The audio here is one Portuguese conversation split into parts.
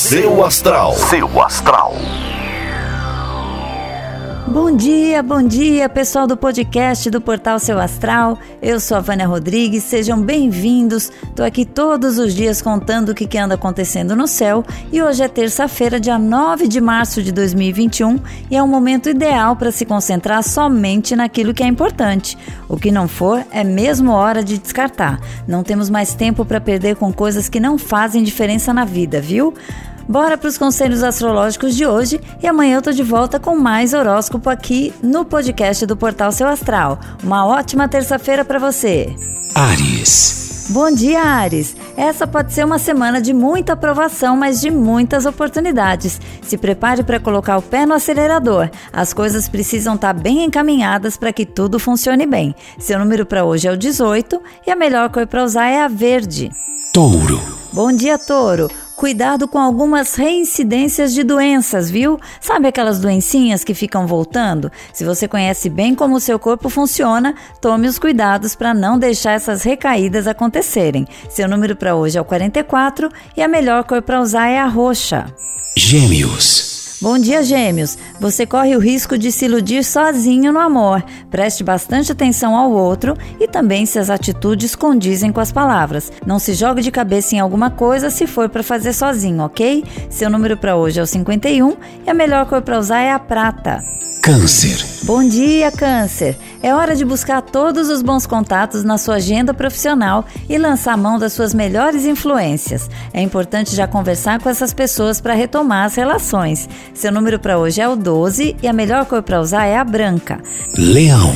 Seu astral. Seu astral. Bom dia, bom dia, pessoal do podcast do Portal Seu Astral. Eu sou a Vânia Rodrigues, sejam bem-vindos. Tô aqui todos os dias contando o que, que anda acontecendo no céu e hoje é terça-feira, dia 9 de março de 2021 e é um momento ideal para se concentrar somente naquilo que é importante. O que não for, é mesmo hora de descartar. Não temos mais tempo para perder com coisas que não fazem diferença na vida, viu? Bora para os conselhos astrológicos de hoje e amanhã eu tô de volta com mais horóscopo aqui no podcast do Portal Seu Astral. Uma ótima terça-feira para você. Ares. Bom dia, Ares. Essa pode ser uma semana de muita aprovação, mas de muitas oportunidades. Se prepare para colocar o pé no acelerador. As coisas precisam estar tá bem encaminhadas para que tudo funcione bem. Seu número para hoje é o 18 e a melhor cor para usar é a verde. Touro. Bom dia, Touro. Cuidado com algumas reincidências de doenças, viu? Sabe aquelas doencinhas que ficam voltando? Se você conhece bem como o seu corpo funciona, tome os cuidados para não deixar essas recaídas acontecerem. Seu número para hoje é o 44 e a melhor cor para usar é a roxa. Gêmeos. Bom dia, Gêmeos. Você corre o risco de se iludir sozinho no amor. Preste bastante atenção ao outro e também se as atitudes condizem com as palavras. Não se jogue de cabeça em alguma coisa se for para fazer sozinho, ok? Seu número para hoje é o 51 e a melhor cor para usar é a prata. Câncer. Bom dia, Câncer. É hora de buscar todos os bons contatos na sua agenda profissional e lançar mão das suas melhores influências. É importante já conversar com essas pessoas para retomar as relações. Seu número para hoje é o 12 e a melhor cor para usar é a branca. Leão.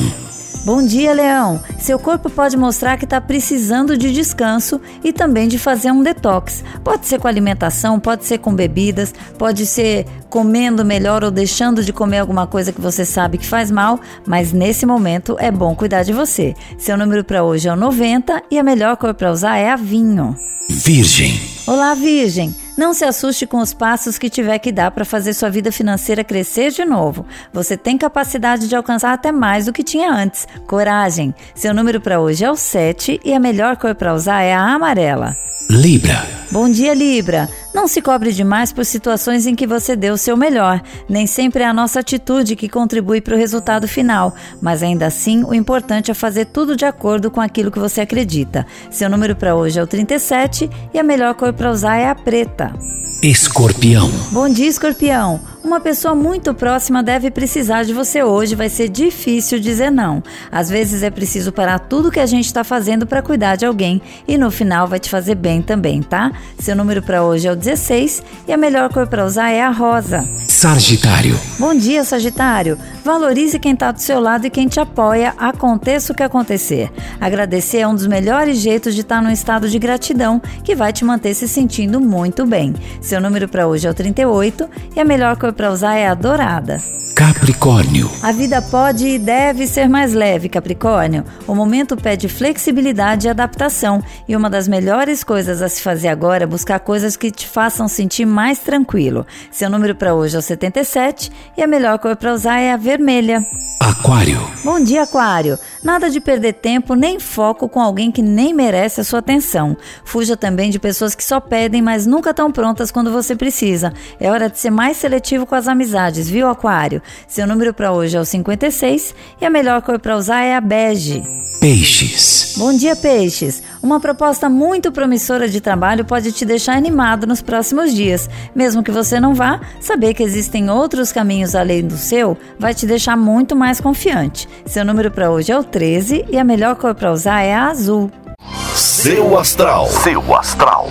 Bom dia, Leão. Seu corpo pode mostrar que está precisando de descanso e também de fazer um detox. Pode ser com alimentação, pode ser com bebidas, pode ser comendo melhor ou deixando de comer alguma coisa que você sabe que faz mal, mas nesse momento é bom cuidar de você. Seu número para hoje é o 90 e a melhor cor para usar é a vinho. Virgem. Olá, Virgem. Não se assuste com os passos que tiver que dar para fazer sua vida financeira crescer de novo. Você tem capacidade de alcançar até mais do que tinha antes. Coragem! Seu número para hoje é o 7 e a melhor cor para usar é a amarela. Libra. Bom dia, Libra. Não se cobre demais por situações em que você deu o seu melhor. Nem sempre é a nossa atitude que contribui para o resultado final, mas ainda assim o importante é fazer tudo de acordo com aquilo que você acredita. Seu número para hoje é o 37 e a melhor cor para usar é a preta. Escorpião. Bom dia, Escorpião. Uma pessoa muito próxima deve precisar de você hoje, vai ser difícil dizer não. Às vezes é preciso parar tudo que a gente está fazendo para cuidar de alguém e no final vai te fazer bem também, tá? Seu número para hoje é o 16 e a melhor cor para usar é a rosa. Sagitário. Bom dia, Sagitário. Valorize quem está do seu lado e quem te apoia, aconteça o que acontecer. Agradecer é um dos melhores jeitos de estar tá num estado de gratidão que vai te manter se sentindo muito bem. Seu número para hoje é o 38 e a melhor cor para usar é a dourada. Capricórnio. A vida pode e deve ser mais leve, Capricórnio. O momento pede flexibilidade e adaptação, e uma das melhores coisas a se fazer agora é buscar coisas que te façam sentir mais tranquilo. Seu número para hoje é o 77 e a melhor cor para usar é a vermelha. Aquário. Bom dia, Aquário. Nada de perder tempo nem foco com alguém que nem merece a sua atenção. Fuja também de pessoas que só pedem, mas nunca estão prontas quando você precisa. É hora de ser mais seletivo com as amizades, viu, Aquário? Seu número para hoje é o 56 e a melhor cor para usar é a bege. Peixes. Bom dia, Peixes. Uma proposta muito promissora de trabalho pode te deixar animado nos próximos dias. Mesmo que você não vá, saber que existem outros caminhos além do seu vai te deixar muito mais confiante. Seu número para hoje é o 13 e a melhor cor para usar é a azul. Seu astral. Seu astral.